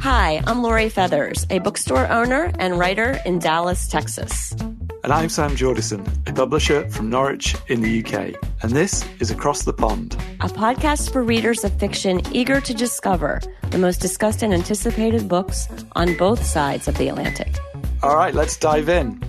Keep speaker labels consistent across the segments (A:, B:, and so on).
A: Hi, I'm Lori Feathers, a bookstore owner and writer in Dallas, Texas.
B: And I'm Sam Jordison, a publisher from Norwich in the UK. And this is Across the Pond,
A: a podcast for readers of fiction eager to discover the most discussed and anticipated books on both sides of the Atlantic.
B: All right, let's dive in.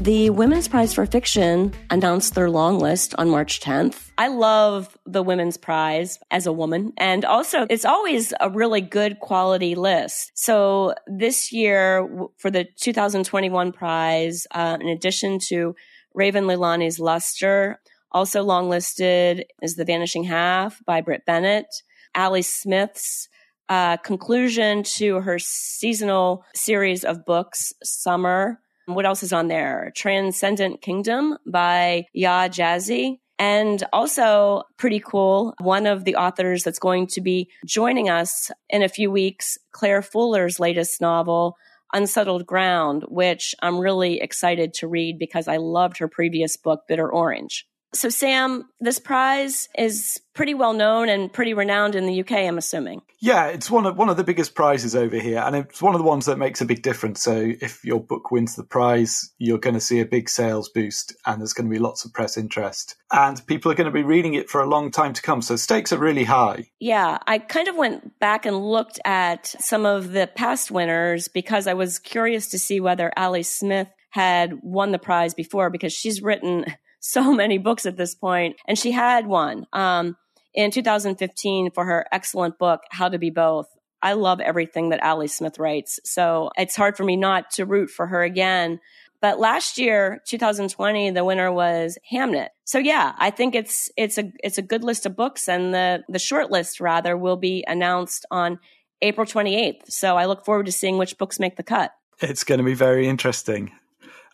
A: The Women's Prize for Fiction announced their long list on March 10th. I love the Women's Prize as a woman. And also, it's always a really good quality list. So this year, for the 2021 prize, uh, in addition to Raven Leilani's Luster, also longlisted is The Vanishing Half by Brit Bennett, Ali Smith's uh, conclusion to her seasonal series of books, Summer what else is on there? Transcendent Kingdom by Yaa Gyasi. And also pretty cool. One of the authors that's going to be joining us in a few weeks, Claire Fuller's latest novel, Unsettled Ground, which I'm really excited to read because I loved her previous book, Bitter Orange. So, Sam, this prize is pretty well known and pretty renowned in the UK, I'm assuming.
B: Yeah, it's one of one of the biggest prizes over here, and it's one of the ones that makes a big difference. So, if your book wins the prize, you're going to see a big sales boost, and there's going to be lots of press interest, and people are going to be reading it for a long time to come. So, stakes are really high.
A: Yeah, I kind of went back and looked at some of the past winners because I was curious to see whether Ali Smith had won the prize before because she's written so many books at this point, and she had one um, in 2015 for her excellent book, How to Be Both. I love everything that Ali Smith writes, so it's hard for me not to root for her again. But last year, 2020, the winner was Hamnet. So yeah, I think it's it's a it's a good list of books, and the the short list rather will be announced on April 28th. So I look forward to seeing which books make the cut.
B: It's going to be very interesting.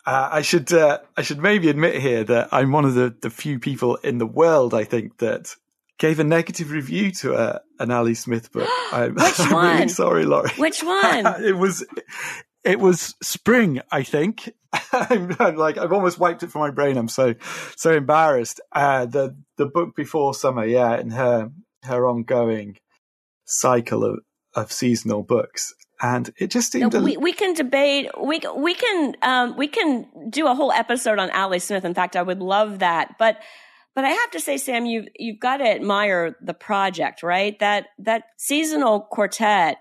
B: Uh, I should uh, I should maybe admit here that I'm one of the, the few people in the world I think that gave a negative review to a, uh, an Ali Smith book.
A: I'm, Which I'm one?
B: really sorry, Lori.
A: Which one?
B: it was it was spring, I think. I'm, I'm, like I've almost wiped it from my brain. I'm so so embarrassed. Uh, the the book before summer, yeah, and her her ongoing cycle of of seasonal books and it just seemed.
A: No, we, we can debate. We we can um, we can do a whole episode on Ali Smith. In fact, I would love that. But but I have to say, Sam, you you've got to admire the project, right? That that seasonal quartet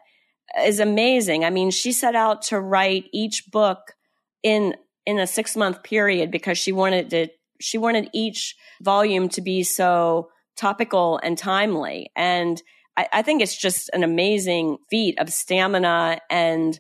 A: is amazing. I mean, she set out to write each book in in a six month period because she wanted to she wanted each volume to be so topical and timely and I, I think it's just an amazing feat of stamina and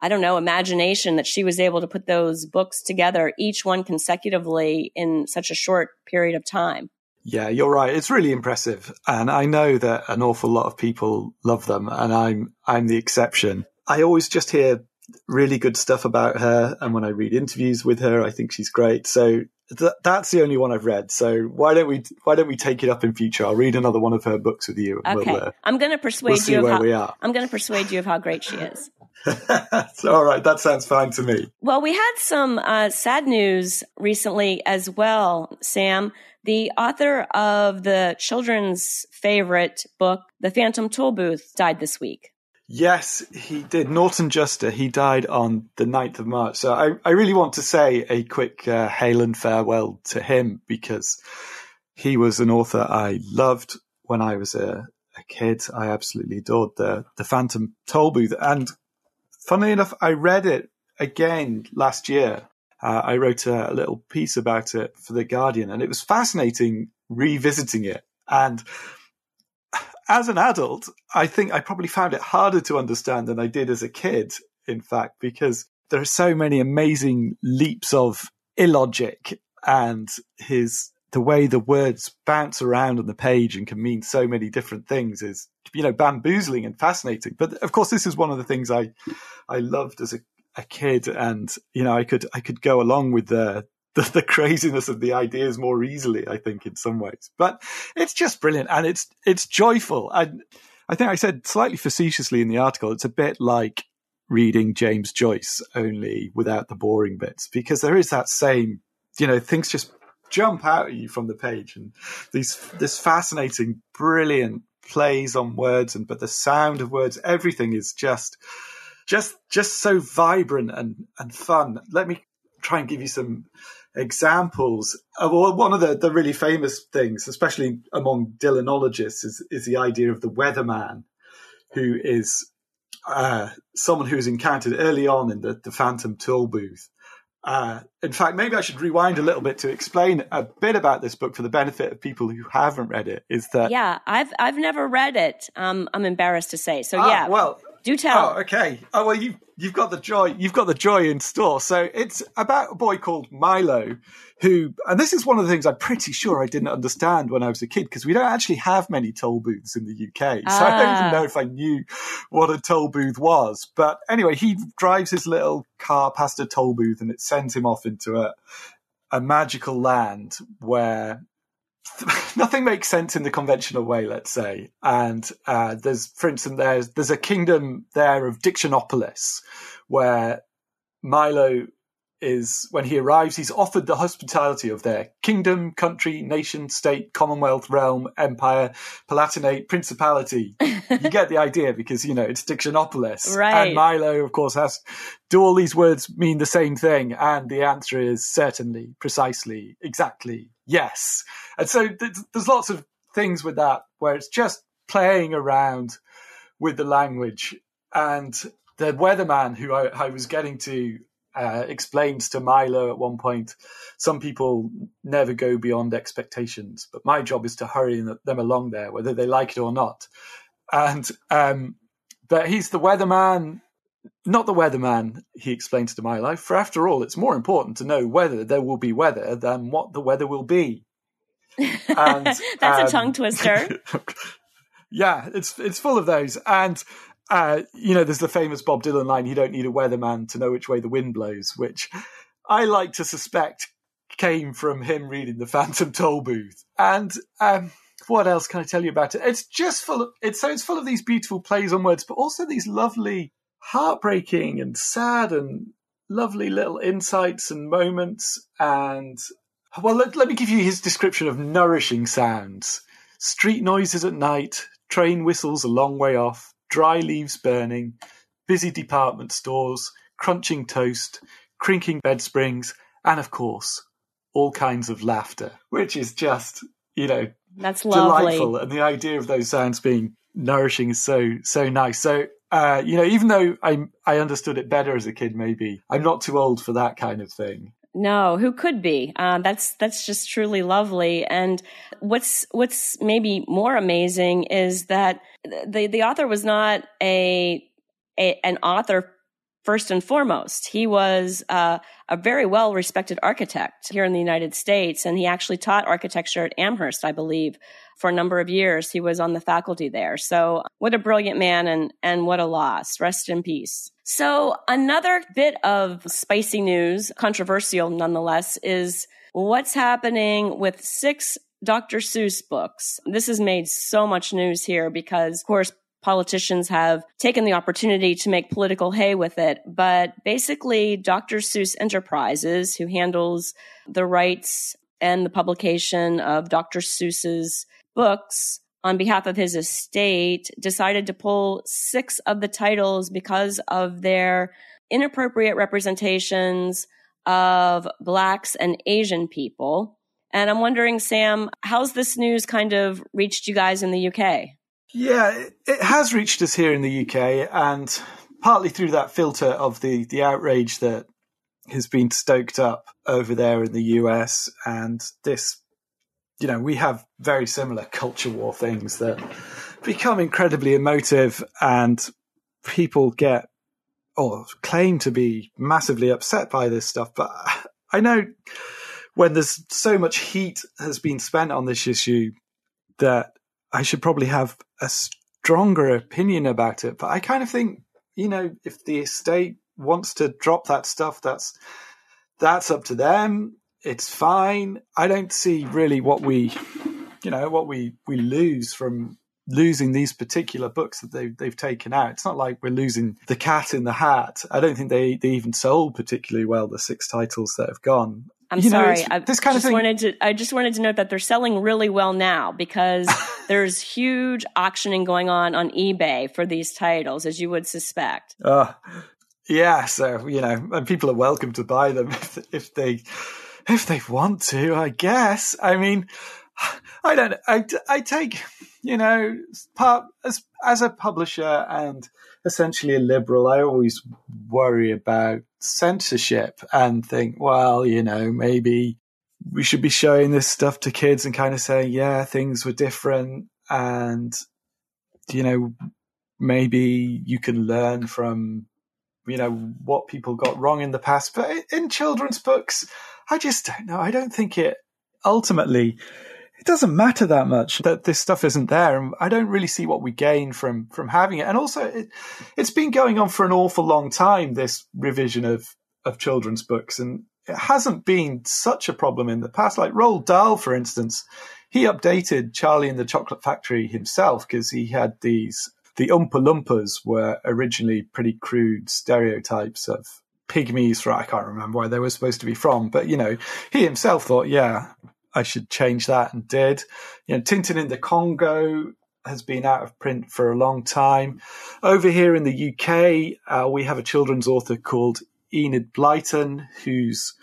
A: I don't know, imagination that she was able to put those books together, each one consecutively in such a short period of time.
B: Yeah, you're right. It's really impressive. And I know that an awful lot of people love them and I'm I'm the exception. I always just hear really good stuff about her and when I read interviews with her, I think she's great. So th- that's the only one I've read. So why don't we why don't we take it up in future? I'll read another one of her books with you.
A: okay, we'll, uh, I'm going to persuade
B: we'll
A: you
B: of how, we are.
A: I'm going to persuade you of how great she is.
B: all right, that sounds fine to me.
A: Well, we had some uh, sad news recently as well, Sam. The author of the children's favorite book, The Phantom Tollbooth, died this week.
B: Yes, he did. Norton Juster, he died on the 9th of March. So I, I really want to say a quick uh, hail and farewell to him because he was an author I loved when I was a, a kid. I absolutely adored the, the Phantom Tollbooth. And funnily enough, I read it again last year. Uh, I wrote a, a little piece about it for The Guardian and it was fascinating revisiting it. And as an adult, I think I probably found it harder to understand than I did as a kid, in fact, because there are so many amazing leaps of illogic and his the way the words bounce around on the page and can mean so many different things is you know bamboozling and fascinating. But of course this is one of the things i i loved as a, a kid and you know i could i could go along with the the, the craziness of the ideas more easily, I think, in some ways. But it's just brilliant and it's it's joyful. And I think I said slightly facetiously in the article, it's a bit like reading James Joyce, only without the boring bits, because there is that same, you know, things just jump out at you from the page and these this fascinating, brilliant plays on words and but the sound of words, everything is just just just so vibrant and and fun. Let me try and give you some examples. Uh, well, one of the, the really famous things, especially among Dylanologists, is, is the idea of the weatherman, who is uh, someone who's encountered early on in the, the Phantom Tollbooth. Uh, in fact, maybe I should rewind a little bit to explain a bit about this book for the benefit of people who haven't read it. Is that
A: yeah, I've I've never read it. Um, I'm embarrassed to say. So
B: ah,
A: yeah,
B: well,
A: do tell.
B: Oh, okay. Oh well, you you've got the joy. You've got the joy in store. So it's about a boy called Milo, who, and this is one of the things I'm pretty sure I didn't understand when I was a kid because we don't actually have many toll booths in the UK. So ah. I don't even ah. know if I knew what a toll booth was. But anyway, he drives his little car past a toll booth and it sends him off into a a magical land where nothing makes sense in the conventional way, let's say. And uh, there's, for instance, there's there's a kingdom there of Dictionopolis, where Milo is when he arrives, he's offered the hospitality of their kingdom, country, nation, state, commonwealth, realm, empire, palatinate, principality. you get the idea because, you know, it's Dictionopolis.
A: Right.
B: And Milo, of course, has do all these words mean the same thing? And the answer is certainly, precisely, exactly, yes. And so th- there's lots of things with that where it's just playing around with the language and the weatherman who I, I was getting to uh, explains to Milo at one point, some people never go beyond expectations, but my job is to hurry them along there, whether they like it or not. And um, but he's the weatherman, not the weatherman. He explains to Milo, for after all, it's more important to know whether there will be weather than what the weather will be.
A: And, That's um, a tongue twister.
B: yeah, it's it's full of those, and uh, you know, there's the famous Bob Dylan line, you don't need a weatherman to know which way the wind blows, which I like to suspect came from him reading the Phantom Tollbooth. And um, what else can I tell you about it? It's just full of, it's so it's full of these beautiful plays on words, but also these lovely, heartbreaking and sad and lovely little insights and moments. And well, let, let me give you his description of nourishing sounds. Street noises at night, train whistles a long way off, dry leaves burning, busy department stores, crunching toast, crinking bed springs, and of course, all kinds of laughter, which is just, you know,
A: that's
B: delightful. And the idea of those sounds being nourishing is so, so nice. So, uh, you know, even though I I understood it better as a kid, maybe I'm not too old for that kind of thing.
A: No, who could be? Uh, that's that's just truly lovely. And what's what's maybe more amazing is that the the author was not a, a an author first and foremost. He was uh, a very well respected architect here in the United States, and he actually taught architecture at Amherst, I believe, for a number of years. He was on the faculty there. So, what a brilliant man, and and what a loss. Rest in peace. So, another bit of spicy news, controversial nonetheless, is what's happening with six Dr. Seuss books. This has made so much news here because, of course, politicians have taken the opportunity to make political hay with it. But basically, Dr. Seuss Enterprises, who handles the rights and the publication of Dr. Seuss's books, on behalf of his estate, decided to pull six of the titles because of their inappropriate representations of blacks and Asian people. And I'm wondering, Sam, how's this news kind of reached you guys in the UK?
B: Yeah, it has reached us here in the UK, and partly through that filter of the, the outrage that has been stoked up over there in the US, and this you know, we have very similar culture war things that become incredibly emotive and people get or claim to be massively upset by this stuff. But I know when there's so much heat has been spent on this issue that I should probably have a stronger opinion about it. But I kind of think, you know, if the estate wants to drop that stuff, that's that's up to them it's fine. I don't see really what we, you know, what we we lose from losing these particular books that they've they've taken out. It's not like we're losing the cat in the hat. I don't think they they even sold particularly well the six titles that have gone.
A: I'm
B: you
A: sorry.
B: Know,
A: I
B: this kind
A: just
B: of thing.
A: wanted to. I just wanted to note that they're selling really well now because there's huge auctioning going on on eBay for these titles, as you would suspect.
B: Uh, yeah, so you know, and people are welcome to buy them if, if they if they want to. I guess. I mean, I don't. I I take you know part as as a publisher and essentially a liberal. I always worry about censorship and think, well, you know, maybe we should be showing this stuff to kids and kind of saying, yeah, things were different. And you know maybe you can learn from you know what people got wrong in the past. But in children's books i just don't know. I don't think it ultimately doesn't matter that much. that this stuff isn't there and i don't really see what we gain from from having it. And also it, it's been going on for an awful long time this revision of of children's books and it hasn't been such a problem in the past. Like Roald Dahl for instance he updated charlie and the chocolate factory himself because he had these the Oompa were originally pretty crude stereotypes of pygmies from I can't remember where they were supposed to be from, but you know, he himself thought, yeah, I should change that and did. You know, Tintin in the Congo has been out of print for a long time. Over here in the UK, uh, we have a children's author called Enid Blyton, whose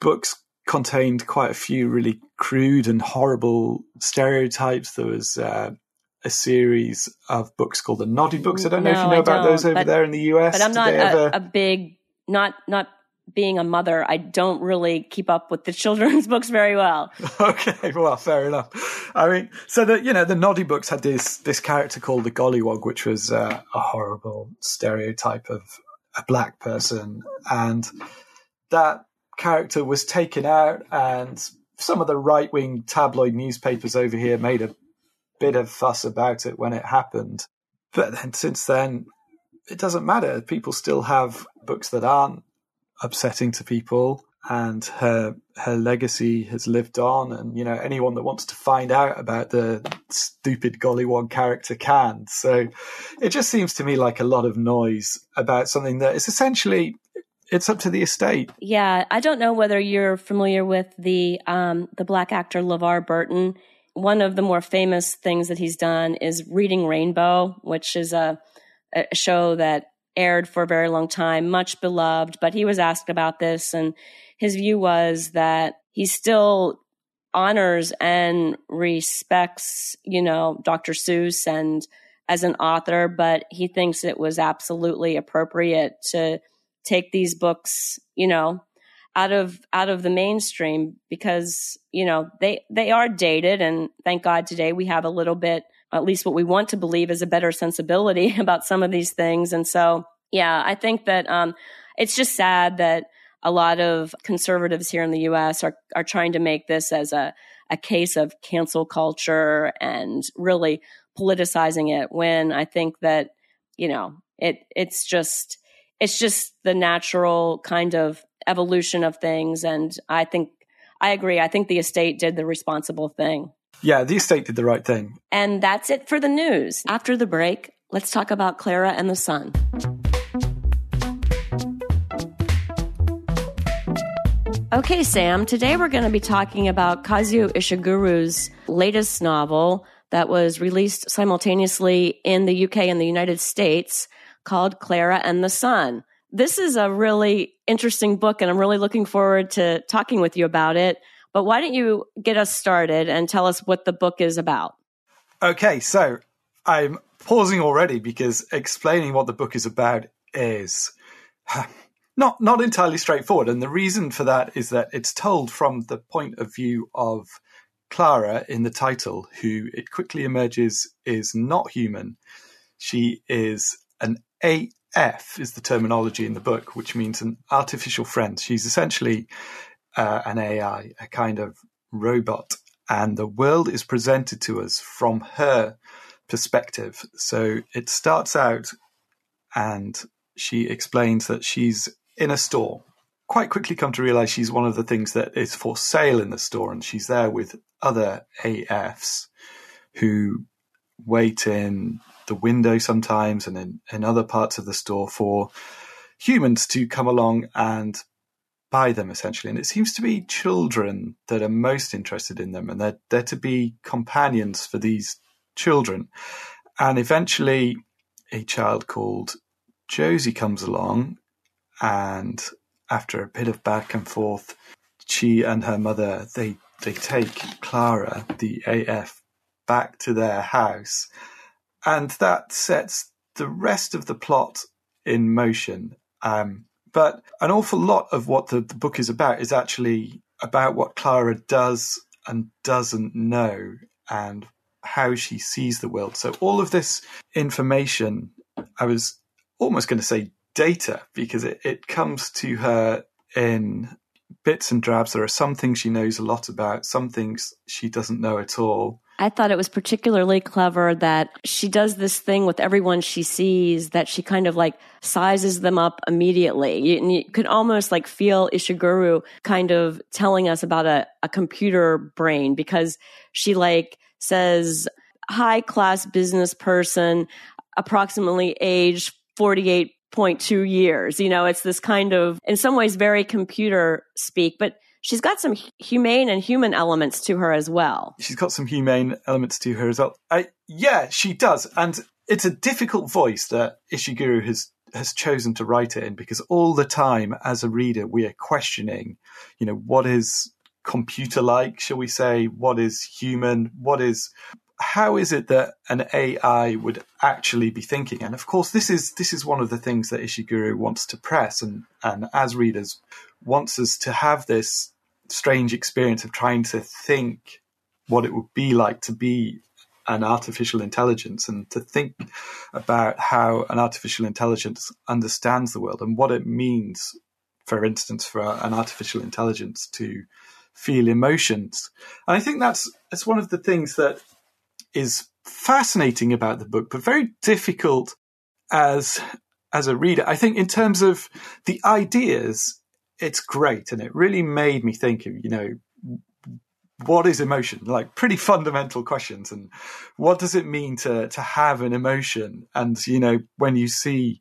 B: books contained quite a few really crude and horrible stereotypes. There was uh, a series of books called the Noddy books. I don't know
A: No,
B: if you know
A: I
B: about those over
A: but-
B: there in the US.
A: But I'm not a,
B: ever-
A: a big not not being a mother. I don't really keep up with the children's books very well.
B: Okay, well, fair enough. I mean, so the you know the Noddy books had this this character called the Gollywog, which was uh, a horrible stereotype of a black person, and that character was taken out, and some of the right wing tabloid newspapers over here made a bit of fuss about it when it happened. But then since then, it doesn't matter. People still have books that aren't upsetting to people and her her legacy has lived on and you know anyone that wants to find out about the stupid gollywog character can so it just seems to me like a lot of noise about something that is essentially it's up to the estate
A: Yeah, I don't know whether you're familiar with the um, the black actor LeVar Burton. One of the more famous things that he's done is Reading Rainbow, which is a, a show that aired for a very long time, much beloved. But he was asked about this, and his view was that he still honors and respects, you know, Dr. Seuss and as an author, but he thinks it was absolutely appropriate to take these books, you know, out of out of the mainstream because you know they they are dated and thank god today we have a little bit at least what we want to believe is a better sensibility about some of these things. And so yeah i think that um it's just sad that a lot of conservatives here in the us are are trying to make this as a a case of cancel culture and really politicizing it when i think that you know it it's just it's just the natural kind of evolution of things. And i think i agree. I think the estate did the responsible thing
B: yeah the estate did the right thing.
A: And that's it for the news. After the break let's talk about clara and the sun. Okay sam today we're going to be talking about kazuo ishiguro's latest novel that was released simultaneously in the uk and the united states called clara and the sun. This is a really interesting book, and I'm really looking forward to talking with you about it. But why don't you get us started and tell us what the book is about?
B: okay so i'm pausing already because explaining what the book is about is not not entirely straightforward. And the reason for that is that it's told from the point of view of clara in the title who it quickly emerges is not human. She is an af is the terminology in the book which means an artificial friend. She's essentially uh, an ai a kind of robot and the world is presented to us from her perspective so it starts out and she explains that she's in a store. Quite quickly, come to realize she's one of the things that is for sale in the store, and she's there with other AFs who wait in the window sometimes and in, in other parts of the store for humans to come along and buy them essentially. And it seems to be children that are most interested in them and they're, they're to be companions for these children. And eventually a child called Josie comes along and after a bit of back and forth, she and her mother they they take Clara, the AF, back to their house, and that sets the rest of the plot in motion. Um, but an awful lot of what the, the book is about is actually about what Clara does and doesn't know, and how she sees the world. So all of this information, I was almost going to say data because it, it comes to her in bits and drabs. There are some things she knows a lot about, some things she doesn't know at all.
A: I thought it was particularly clever that she does this thing with everyone she sees that she kind of like sizes them up immediately. You, you could almost like feel Ishiguro kind of telling us about a, a computer brain because she like says, high class business person, approximately age 48.2 years. You know, it's this kind of, in some ways, very computer speak, but she's got some humane and human elements to her as well.
B: She's got some humane elements to her as well. I, yeah, she does. And it's a difficult voice that Ishiguro has has chosen to write it in because all the time as a reader we are questioning, you know, what is computer like, shall we say, what is human, what is how is it that an AI would actually be thinking? And of course, this is this is one of the things that Ishiguro wants to press, and and as readers wants us to have this strange experience of trying to think what it would be like to be an artificial intelligence and to think about how an artificial intelligence understands the world and what it means, for instance, for an artificial intelligence to feel emotions. And I think that's that's one of the things that is fascinating about the book, but very difficult as as a reader. I think in terms of the ideas, it's great, and it really made me think of you know what is emotion like pretty fundamental questions and what does it mean to to have an emotion and you know when you see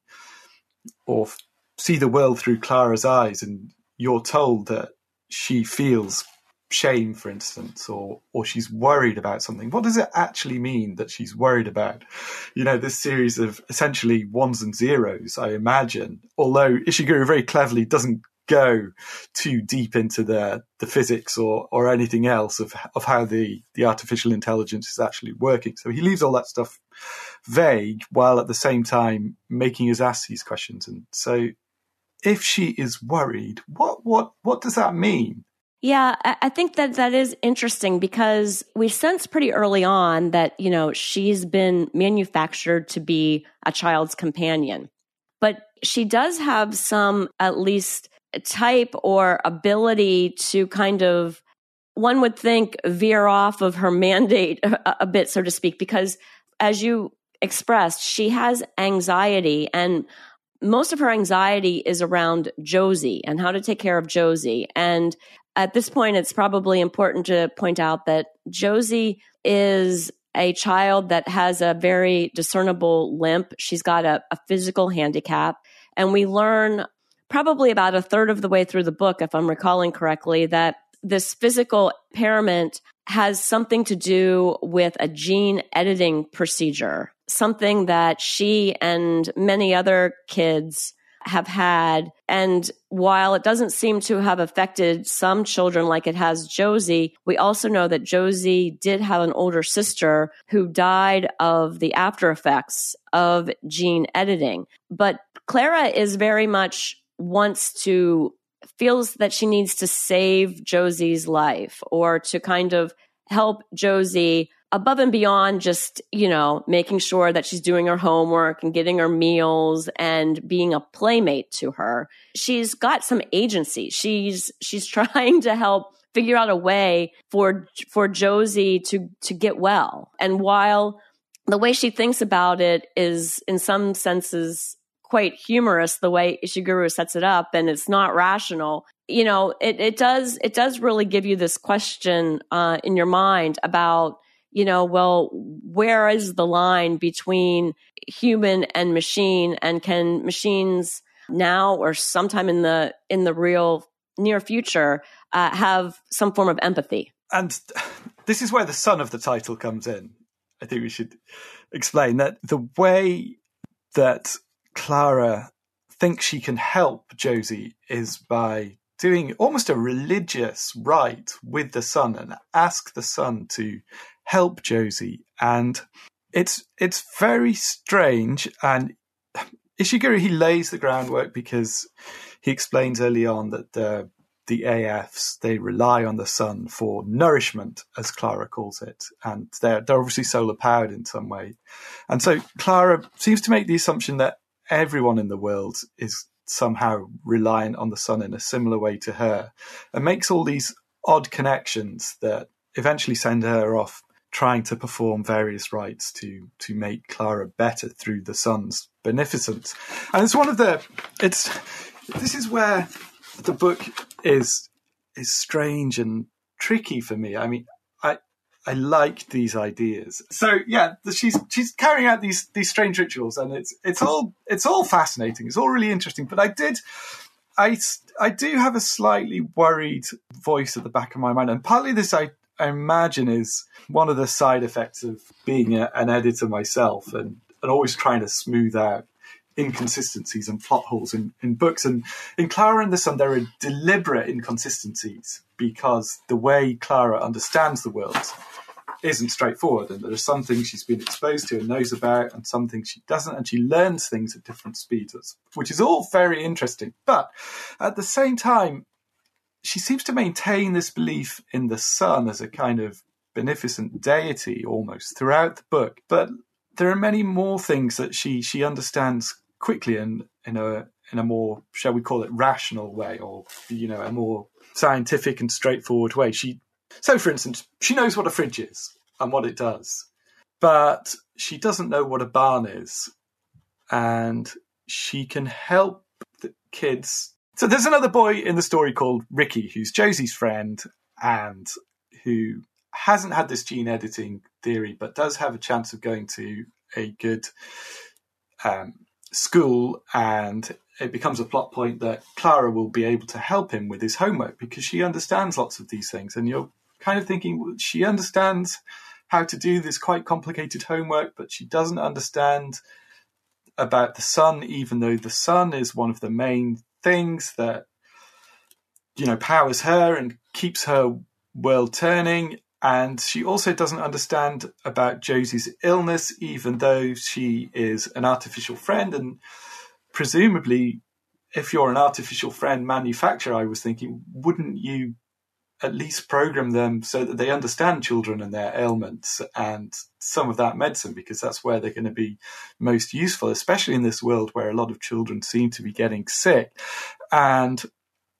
B: or see the world through clara's eyes and you're told that she feels shame, for instance, or or she's worried about something. What does it actually mean that she's worried about? You know, this series of essentially ones and zeros, I imagine. Although Ishiguro very cleverly doesn't go too deep into the the physics or or anything else of of how the the artificial intelligence is actually working. So he leaves all that stuff vague while at the same time making us ask these questions. And so if she is worried, what what what does that mean?
A: Yeah, I think that that is interesting because we sense pretty early on that, you know, she's been manufactured to be a child's companion. But she does have some, at least, type or ability to kind of, one would think, veer off of her mandate a, a bit, so to speak, because as you expressed, she has anxiety and most of her anxiety is around Josie and how to take care of Josie. And at this point, it's probably important to point out that Josie is a child that has a very discernible limp. She's got a, a, physical handicap. And we learn probably about a third of the way through the book, if I'm recalling correctly, that this physical impairment has something to do with a gene editing procedure, something that she and many other kids have had. And while it doesn't seem to have affected some children like it has Josie, we also know that Josie did have an older sister who died of the after effects of gene editing. But Clara is very much wants to feels that she needs to save Josie's life or to kind of help Josie above and beyond just, you know, making sure that she's doing her homework and getting her meals and being a playmate to her. She's got some agency. She's she's trying to help figure out a way for for Josie to to get well. And while the way she thinks about it is in some senses quite humorous the way Ishiguro sets it up and it's not rational. You know, it, it does it does really give you this question uh, in your mind about you know, well, where is the line between human and machine and can machines now or sometime in the in the real near future uh, have some form of empathy.
B: And this is where the sun of the title comes in. I think we should explain that the way that Clara thinks she can help Josie is by doing almost a religious rite with the sun and ask the sun to help Josie. And it's it's very strange. And Ishiguro he lays the groundwork because he explains early on that the the AFs they rely on the sun for nourishment, as Clara calls it, and they're they're obviously solar powered in some way, and so Clara seems to make the assumption that everyone in the world is somehow reliant on the sun in a similar way to her, and makes all these odd connections that eventually send her off trying to perform various rites to to make Clara better through the sun's beneficence. And it's one of the it's this is where the book is is strange and tricky for me. I mean, I I like these ideas. So yeah, she's she's carrying out these these strange rituals, and it's it's all it's all fascinating. It's all really interesting. But I did. I, I do have a slightly worried voice at the back of my mind, and partly this I, I imagine is one of the side effects of being a, an editor myself and, and always trying to smooth out inconsistencies and plot holes in, in books. And in Clara and the Sun, there are deliberate inconsistencies because the way Clara understands the world isn't straightforward. And there are some things she's been exposed to and knows about, and some things she doesn't. And she learns things at different speeds, which is all very interesting. But at the same time, she seems to maintain this belief in the sun as a kind of beneficent deity almost throughout the book. But there are many more things that she she understands quickly and in a in a more shall we call it rational way or you know a more scientific and straightforward way. She so for instance she knows what a fridge is and what it does but she doesn't know what a barn is. And she can help the kids. So there's another boy in the story called ricky who's josie's friend and who hasn't had this gene editing theory but does have a chance of going to a good um, school and it becomes a plot point that Clara will be able to help him with his homework because she understands lots of these things. And you're kind of thinking, well, she understands how to do this quite complicated homework, but she doesn't understand about the sun, even though the sun is one of the main things that, you know, powers her and keeps her world turning. And she also doesn't understand about Josie's illness, even though she is an artificial friend. And presumably, if you're an artificial friend manufacturer, I was thinking, wouldn't you at least program them so that they understand children and their ailments and some of that medicine because that's where they're going to be most useful, especially in this world where a lot of children seem to be getting sick. And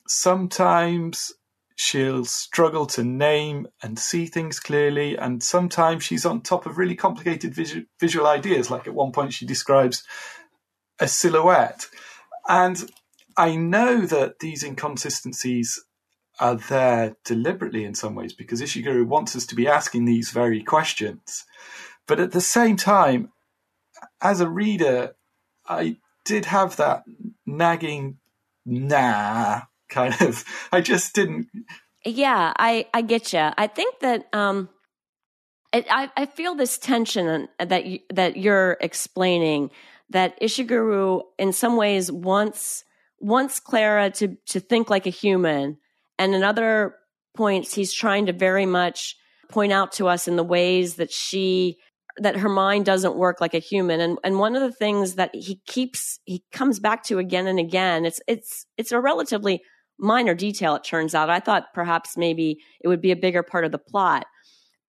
B: sometimes she'll struggle to name and see things clearly. And sometimes she's on top of really complicated visual, visual ideas. Like at one point, she describes a silhouette. And I know that these inconsistencies are there deliberately in some ways because Ishiguro wants us to be asking these very questions. But at the same time, as a reader, I did have that nagging nah kind of. I just didn't.
A: Yeah, I I get you. I think that um, I I feel this tension that you, that you're explaining that Ishiguro in some ways wants wants Clara to to think like a human, and in other points he's trying to very much point out to us in the ways that she that her mind doesn't work like a human and and one of the things that he keeps he comes back to again and again it's it's it's a relatively minor detail, it turns out. I thought perhaps maybe it would be a bigger part of the plot.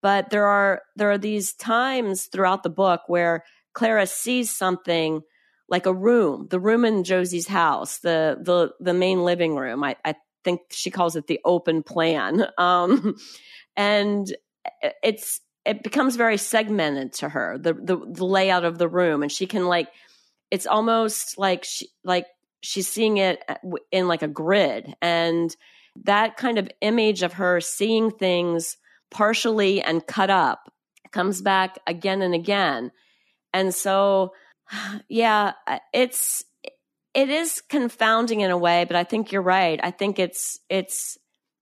A: But there are there are these times throughout the book where Clara sees something like a room, the room in Josie's house, the the the main living room. I, I think she calls it the open plan. Um, and it's it becomes very segmented to her, the, the the layout of the room, and she can like it's almost like she like she's seeing it uh, in like a grid and that kind of image of her seeing things partially and cut up comes back again and again and so yeah uh, it's it is confounding in a way, but I think you're right. I think it's it's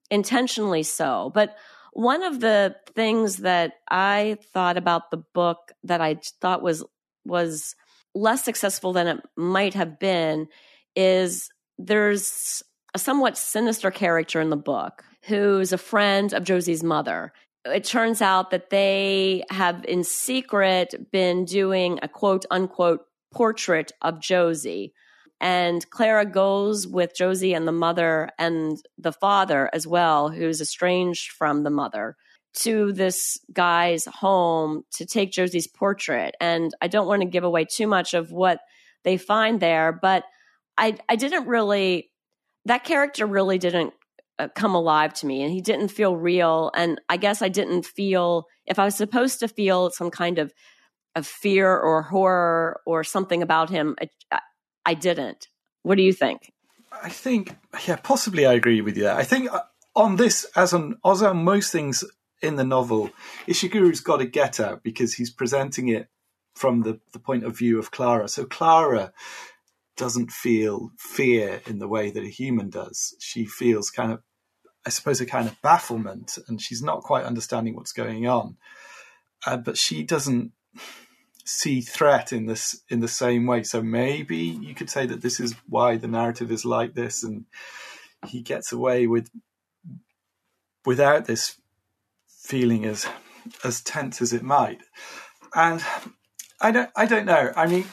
A: intentionally so. But one of the things that I thought about the book that I thought was was less successful than it might have been is there's a somewhat sinister character in the book who's a friend of Josie's mother. It turns out that they have in secret been doing a quote unquote portrait of Josie. And Clara goes with Josie and the mother and the father as well, who's estranged from the mother, to this guy's home to take Josie's portrait. And I don't want to give away too much of what they find there, but I, I didn't really, that character really didn't uh, come alive to me and he didn't feel real. And I guess I didn't feel, if I was supposed to feel some kind of, of fear or horror or something about him, I, I didn't. What do you think?
B: I think, yeah, possibly I agree with you. I think uh, on this, as on, as on most things in the novel, Ishiguro's got to get out because he's presenting it from the, the point of view of Clara. So Clara doesn't feel fear in the way that a human does. She feels kind of, I suppose, a kind of bafflement, and she's not quite understanding what's going on. Uh, but she doesn't see threat in this in the same way. So maybe you could say that this is why the narrative is like this, and he gets away with without this feeling as as tense as it might. And I don't I don't know. I mean,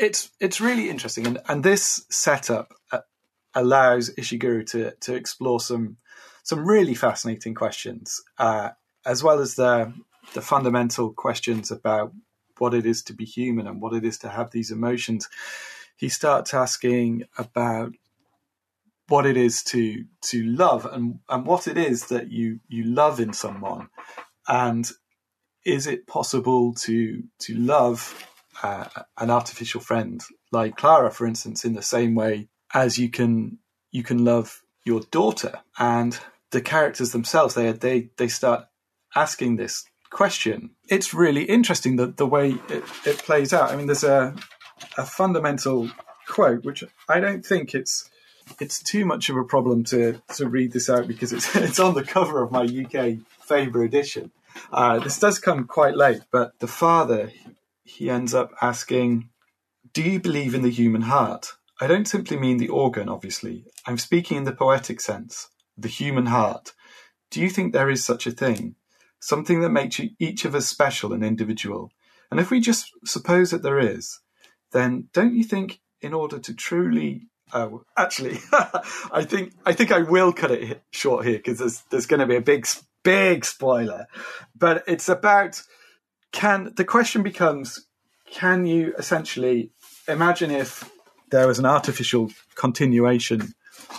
B: it's it's really interesting, and and this setup uh, allows Ishiguro to to explore some some really fascinating questions, uh, as well as the the fundamental questions about what it is to be human and what it is to have these emotions, he starts asking about what it is to to love and and what it is that you you love in someone and is it possible to to love uh, an artificial friend like Clara for instance in the same way as you can you can love your daughter and the characters themselves they they they start asking this question. It's really interesting that the way it, it plays out. I mean, there's a a fundamental quote which I don't think it's it's too much of a problem to to read this out because it's it's on the cover of my UK Faber edition. Uh, this does come quite late, but the father he ends up asking, "Do you believe in the human heart?" I don't simply mean the organ, obviously. I'm speaking in the poetic sense, the human heart. Do you think there is such a thing? something that makes each of us special and individual. And if we just suppose that there is, then don't you think in order to truly Oh, actually, I think I think I will cut it short here because there's there's going to be a big big spoiler. But it's about can the question becomes can you essentially imagine if there was an artificial continuation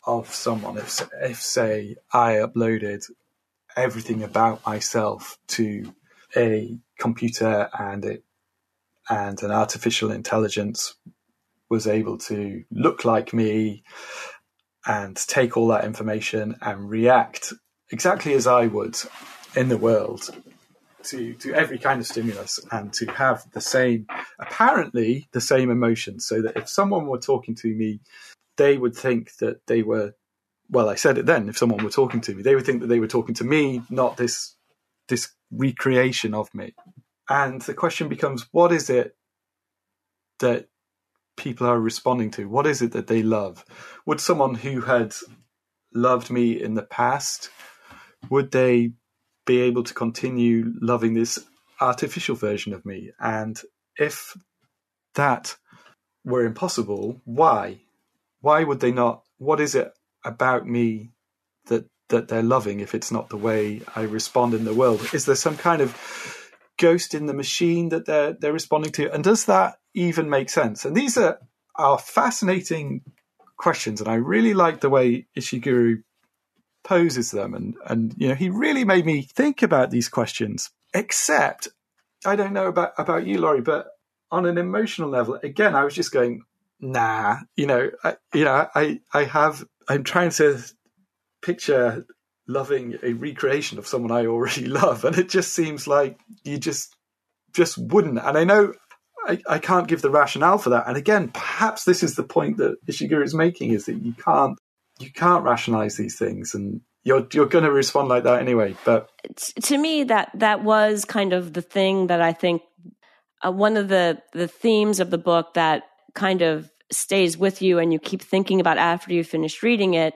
B: of someone? If if say I uploaded everything about myself to a computer and it and an artificial intelligence was able to look like me and take all that information and react exactly as I would in the world to to every kind of stimulus and to have the same apparently the same emotions so that if someone were talking to me they would think that they were well, I said it then. If someone were talking to me, they would think that they were talking to me, not this this recreation of me. And the question becomes, what is it that people are responding to? What is it that they love? Would someone who had loved me in the past, would they be able to continue loving this artificial version of me? And if that were impossible, why? Why would they not? What is it about me that that they're loving if it's not the way I respond in the world? Is there some kind of ghost in the machine that they're they're responding to? And does that even make sense? And these are are fascinating questions, and I really like the way Ishiguro poses them, and and you know he really made me think about these questions. Except I don't know about about you, Lori, but on an emotional level, again, I was just going, nah, you know, I, you know, I I have I'm trying to picture loving a recreation of someone I already love, and it just seems like you just just wouldn't. And I know I, I can't give the rationale for that. And again, perhaps this is the point that Ishiguro is making: is that you can't you can't rationalize these things, and you're you're going to respond like that anyway. But
A: to me, that that was kind of the thing that I think uh, one of the the themes of the book that kind of stays with you and you keep thinking about after you finish reading it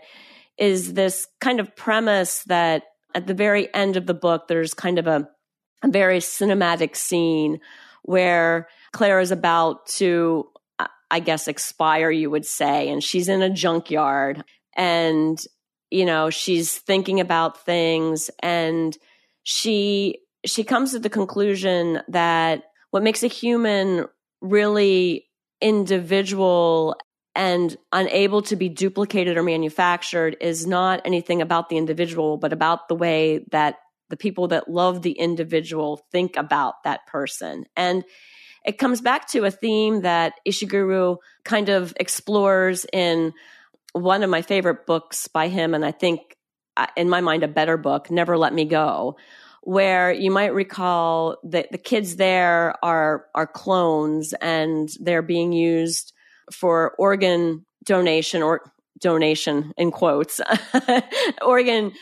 A: is this kind of premise that at the very end of the book there's kind of a, a very cinematic scene where Claire is about to I guess expire you would say and she's in a junkyard and you know she's thinking about things and she she comes to the conclusion that what makes a human really individual and unable to be duplicated or manufactured is not anything about the individual, but about the way that the people that love the individual think about that person. And it comes back to a theme that Ishiguro kind of explores in one of my favorite books by him, and I think uh, in my mind, a better book, Never Let Me Go, where you might recall that the kids there are are clones and they're being used for organ donation or donation in quotes organ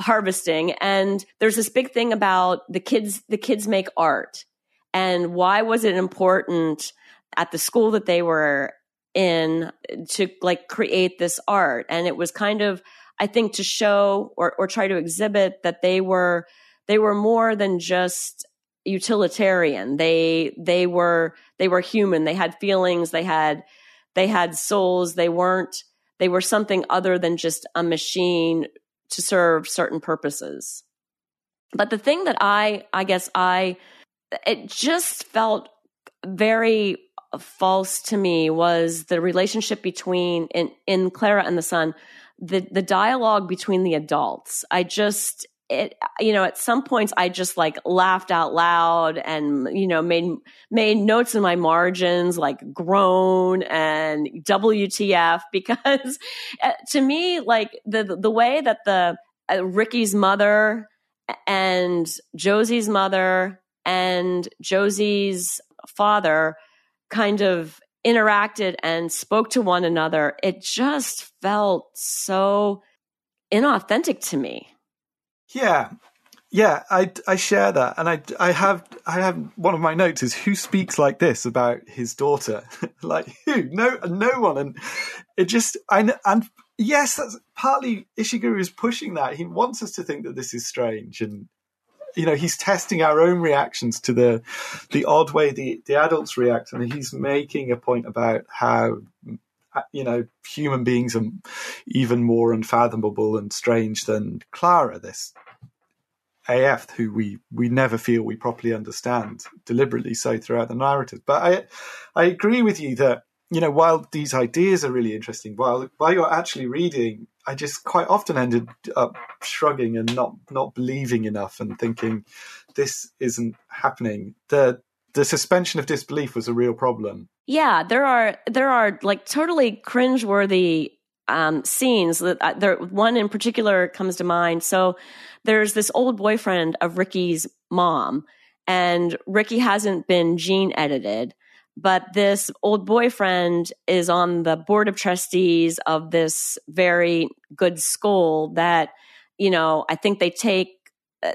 A: harvesting. And there's this big thing about the kids the kids make art. And why was it important at the school that they were in to like create this art and it was kind of i think to show or or try to exhibit that they were they were more than just utilitarian. They they were they were human. They had feelings. They had they had souls. They weren't they were something other than just a machine to serve certain purposes. But the thing that I I guess I it just felt very false to me was the relationship between in in Klara and the sun the the dialogue between the adults. I just it you know at some points i just like laughed out loud and you know made made notes in my margins like groan and wtf because uh, to me like the the way that the uh, ricky's mother and josie's mother and josie's father kind of interacted and spoke to one another it just felt so inauthentic to me.
B: Yeah, yeah, I, I share that, and I, I have I have one of my notes is who speaks like this about his daughter, like who? No, no one, and it just I and yes, that's partly Ishiguro is pushing that. He wants us to think that this is strange, and you know he's testing our own reactions to the the odd way the the adults react, and he's making a point about how you know, human beings are even more unfathomable and strange than Klara, this AF who we, we never feel we properly understand, deliberately so throughout the narrative. But I I agree with you that, you know, while these ideas are really interesting, while while you're actually reading, I just quite often ended up shrugging and not not believing enough and thinking this isn't happening. The the suspension of disbelief was a real problem.
A: Yeah, there are there are like totally cringeworthy um, scenes. That uh, there one in particular comes to mind. So there's this old boyfriend of Ricky's mom, and Ricky hasn't been gene edited. But this old boyfriend is on the board of trustees of this very good school that, you know, I think they take,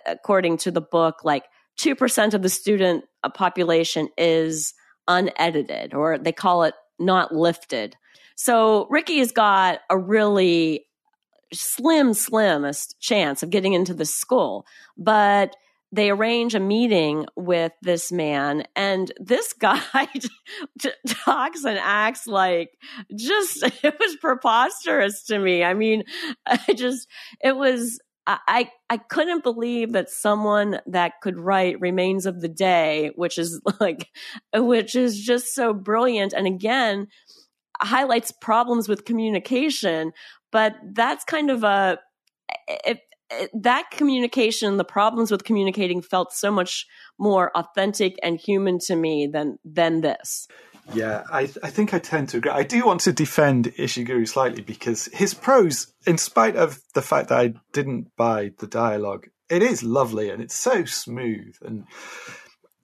A: according to the book, like 2% of the student uh, population is unedited, or they call it not lifted. So Ricky's got a really slim, slimmest chance of getting into the school. But they arrange a meeting with this man, and this guy talks and acts like just, it was preposterous to me. I mean, I just, it was I, I couldn't believe that someone that could write Remains of the Day, which is like, which is just so brilliant. And again, highlights problems with communication, but that's kind of a, if, that communication, the problems with communicating felt so much more authentic and human to me than, than this.
B: Yeah, I, I think I tend to agree. I do want to defend Ishiguro slightly because his prose, in spite of the fact that I didn't buy the dialogue, it is lovely and it's so smooth. And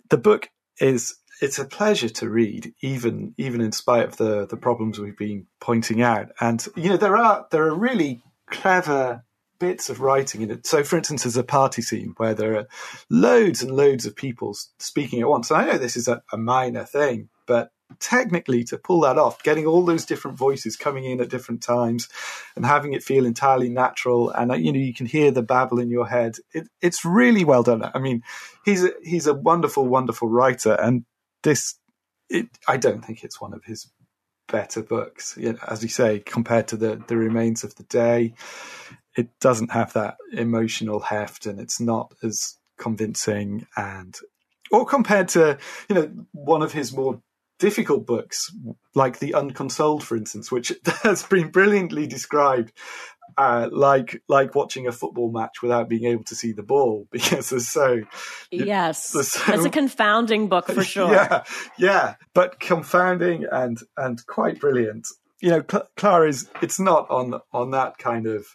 B: the book is it's a pleasure to read, even even in spite of the the problems we've been pointing out. And you know, there are there are really clever bits of writing in it. So, for instance, there's a party scene where there are loads and loads of people speaking at once. And I know this is a, a minor thing, but technically to pull that off, getting all those different voices coming in at different times and having it feel entirely natural, and uh, you know you can hear the babble in your head. It, it's really well done. I mean, he's a, he's a wonderful, wonderful writer, and this, it, I don't think it's one of his better books. You know, as you say, compared to the the remains of the day, it doesn't have that emotional heft, and it's not as convincing and or compared to you know one of his more difficult books like the unconsoled for instance which has been brilliantly described uh, like like watching a football match without being able to see the ball because there's so
A: yes. there's so, that's a confounding book for sure.
B: Yeah yeah but confounding and and quite brilliant. You know Cl- klara is it's not on on that kind of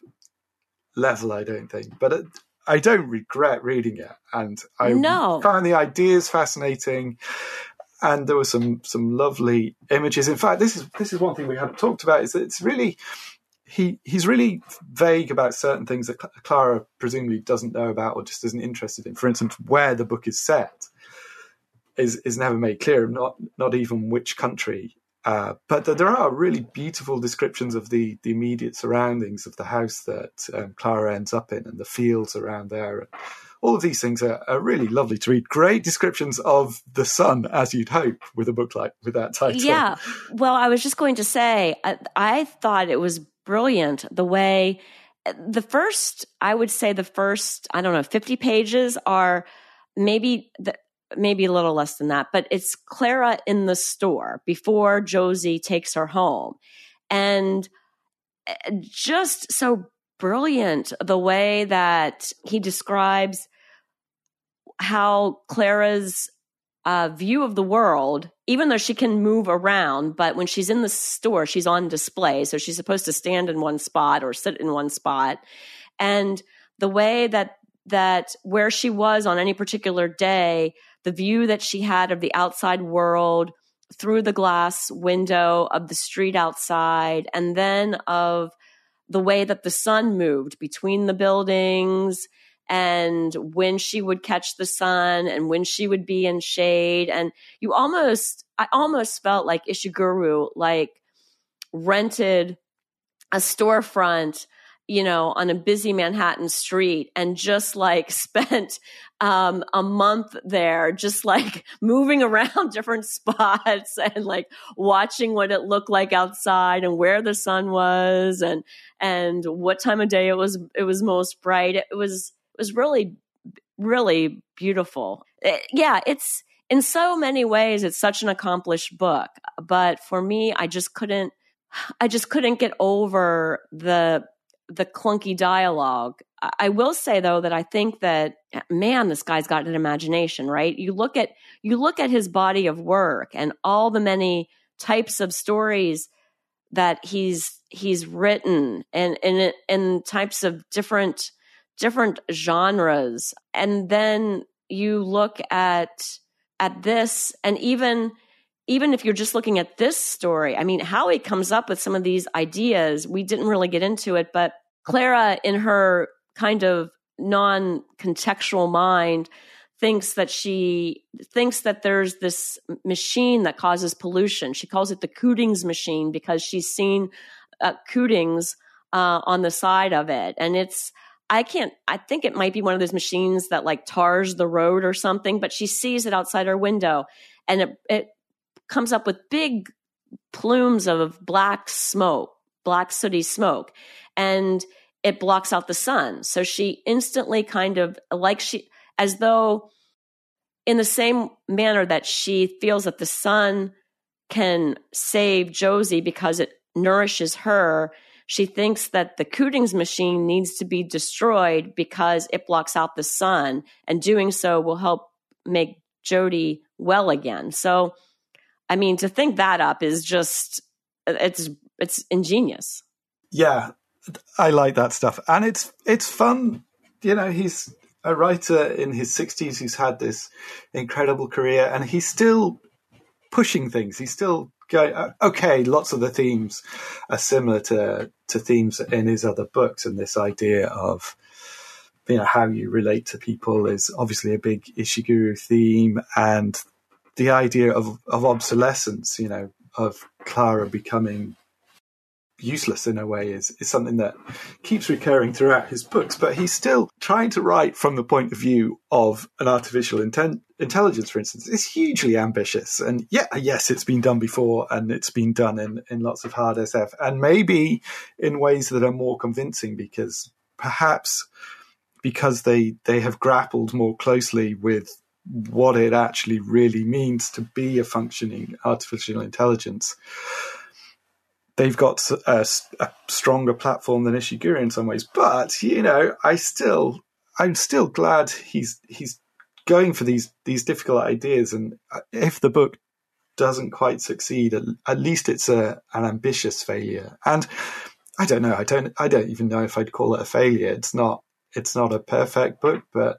B: level i don't think but it, I don't regret reading it, and I
A: no.
B: found the ideas fascinating and there were some some lovely images. In fact, this is this is one thing we haven't talked about. Is that it's really he he's really vague about certain things that Klara presumably doesn't know about or just isn't interested in. For instance, where the book is set is is never made clear. Not not even which country. Uh, but there are really beautiful descriptions of the, the immediate surroundings of the house that um, Klara ends up in and the fields around there all of these things are, are, really lovely to read. Great descriptions of the sun, as you'd hope with a book like with that title.
A: Yeah. Well, I was just going to say, I, I thought it was brilliant the way the first, I would say, the first, I don't know, fifty pages are maybe the, maybe a little less than that, but it's Klara in the store before Josie takes her home, and eh, just so brilliant the way that he describes how Klara's uh, view of the world, even though she can move around, but when she's in the store, she's on display. So she's supposed to stand in one spot or sit in one spot. And the way that that where she was on any particular day, the view that she had of the outside world through the glass window of the street outside, and then of the way that the sun moved between the buildings and when she would catch the sun and when she would be in shade and you almost i almost felt like ishiguro like rented a storefront you know on a busy manhattan street and just like spent um, a month there just like moving around different spots and like watching what it looked like outside and where the sun was and and what time of day it was it was most bright it was was really, really beautiful. It, eh, yeah, it's in so many ways, it's such an accomplished book. But for me, I just couldn't, I just couldn't get over the the clunky dialogue. I will say though that I think that man, this guy's got an imagination, right? You look at you look at his body of work and all the many types of stories that he's he's written and and and types of different different genres. And then you look at at this and even even if you're just looking at this story, I mean, how he comes up with some of these ideas, we didn't really get into it, but Klara, in her kind of non contextual mind, thinks that she thinks that there's this machine that causes pollution. She calls it the Cootings machine because she's seen uh, Cootings uh, on the side of it. And it's, I can't, I think it might be one of those machines that like tars the road or something, but she sees it outside her window and it, it comes up with big plumes of black smoke, black sooty smoke, and it blocks out the sun. So she instantly kind of like she, as though in the same manner that she feels that the sun can save Josie because it nourishes her she thinks that the Cootings machine needs to be destroyed because it blocks out the sun, and doing so will help make Josie well again. So, I mean, to think that up is just it's it's ingenious.
B: Yeah, I like that stuff, and it's it's fun. You know, he's a writer in his 60s who's had this incredible career and he's still pushing things. He's still going. Uh, okay, lots of the themes are similar to to themes in his other books, and this idea of you know how you relate to people is obviously a big Ishiguro theme, and the idea of of obsolescence. You know, of Klara becoming useless in a way is, is something that keeps recurring throughout his books, but he's still trying to write from the point of view of an artificial inten- intelligence, for instance. It's hugely ambitious. And yeah, yes, it's been done before and it's been done in, in lots of hard SF and maybe in ways that are more convincing because perhaps because they, they have grappled more closely with what it actually really means to be a functioning artificial intelligence they've got a, a, stronger platform than Ishiguro in some ways. But you know, I still, I'm still glad he's he's going for these these difficult ideas. And if the book doesn't quite succeed, at, at least it's a an ambitious failure. And I don't know. I don't. I don't even know if I'd call it a failure. It's not. It's not a perfect book, but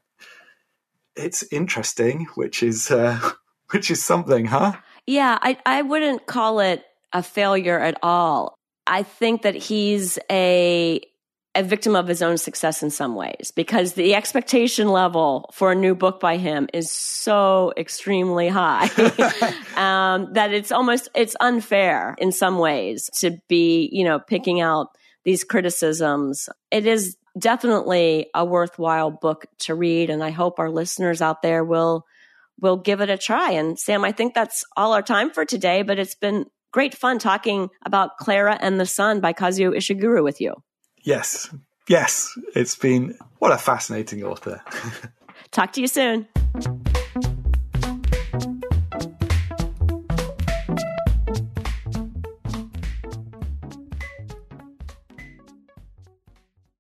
B: it's interesting, which is uh, which is something, huh?
A: Yeah, I I wouldn't call it a failure at all. I think that he's a a victim of his own success in some ways because the expectation level for a new book by him is so extremely high um, that it's almost it's unfair in some ways to be you know picking out these criticisms it is definitely a worthwhile book to read and i hope our listeners out there will will give it a try and sam i think that's all our time for today but it's been great fun talking about Klara and the Sun by Kazuo Ishiguro with you.
B: Yes. Yes. It's been what a fascinating author.
A: Talk to you soon.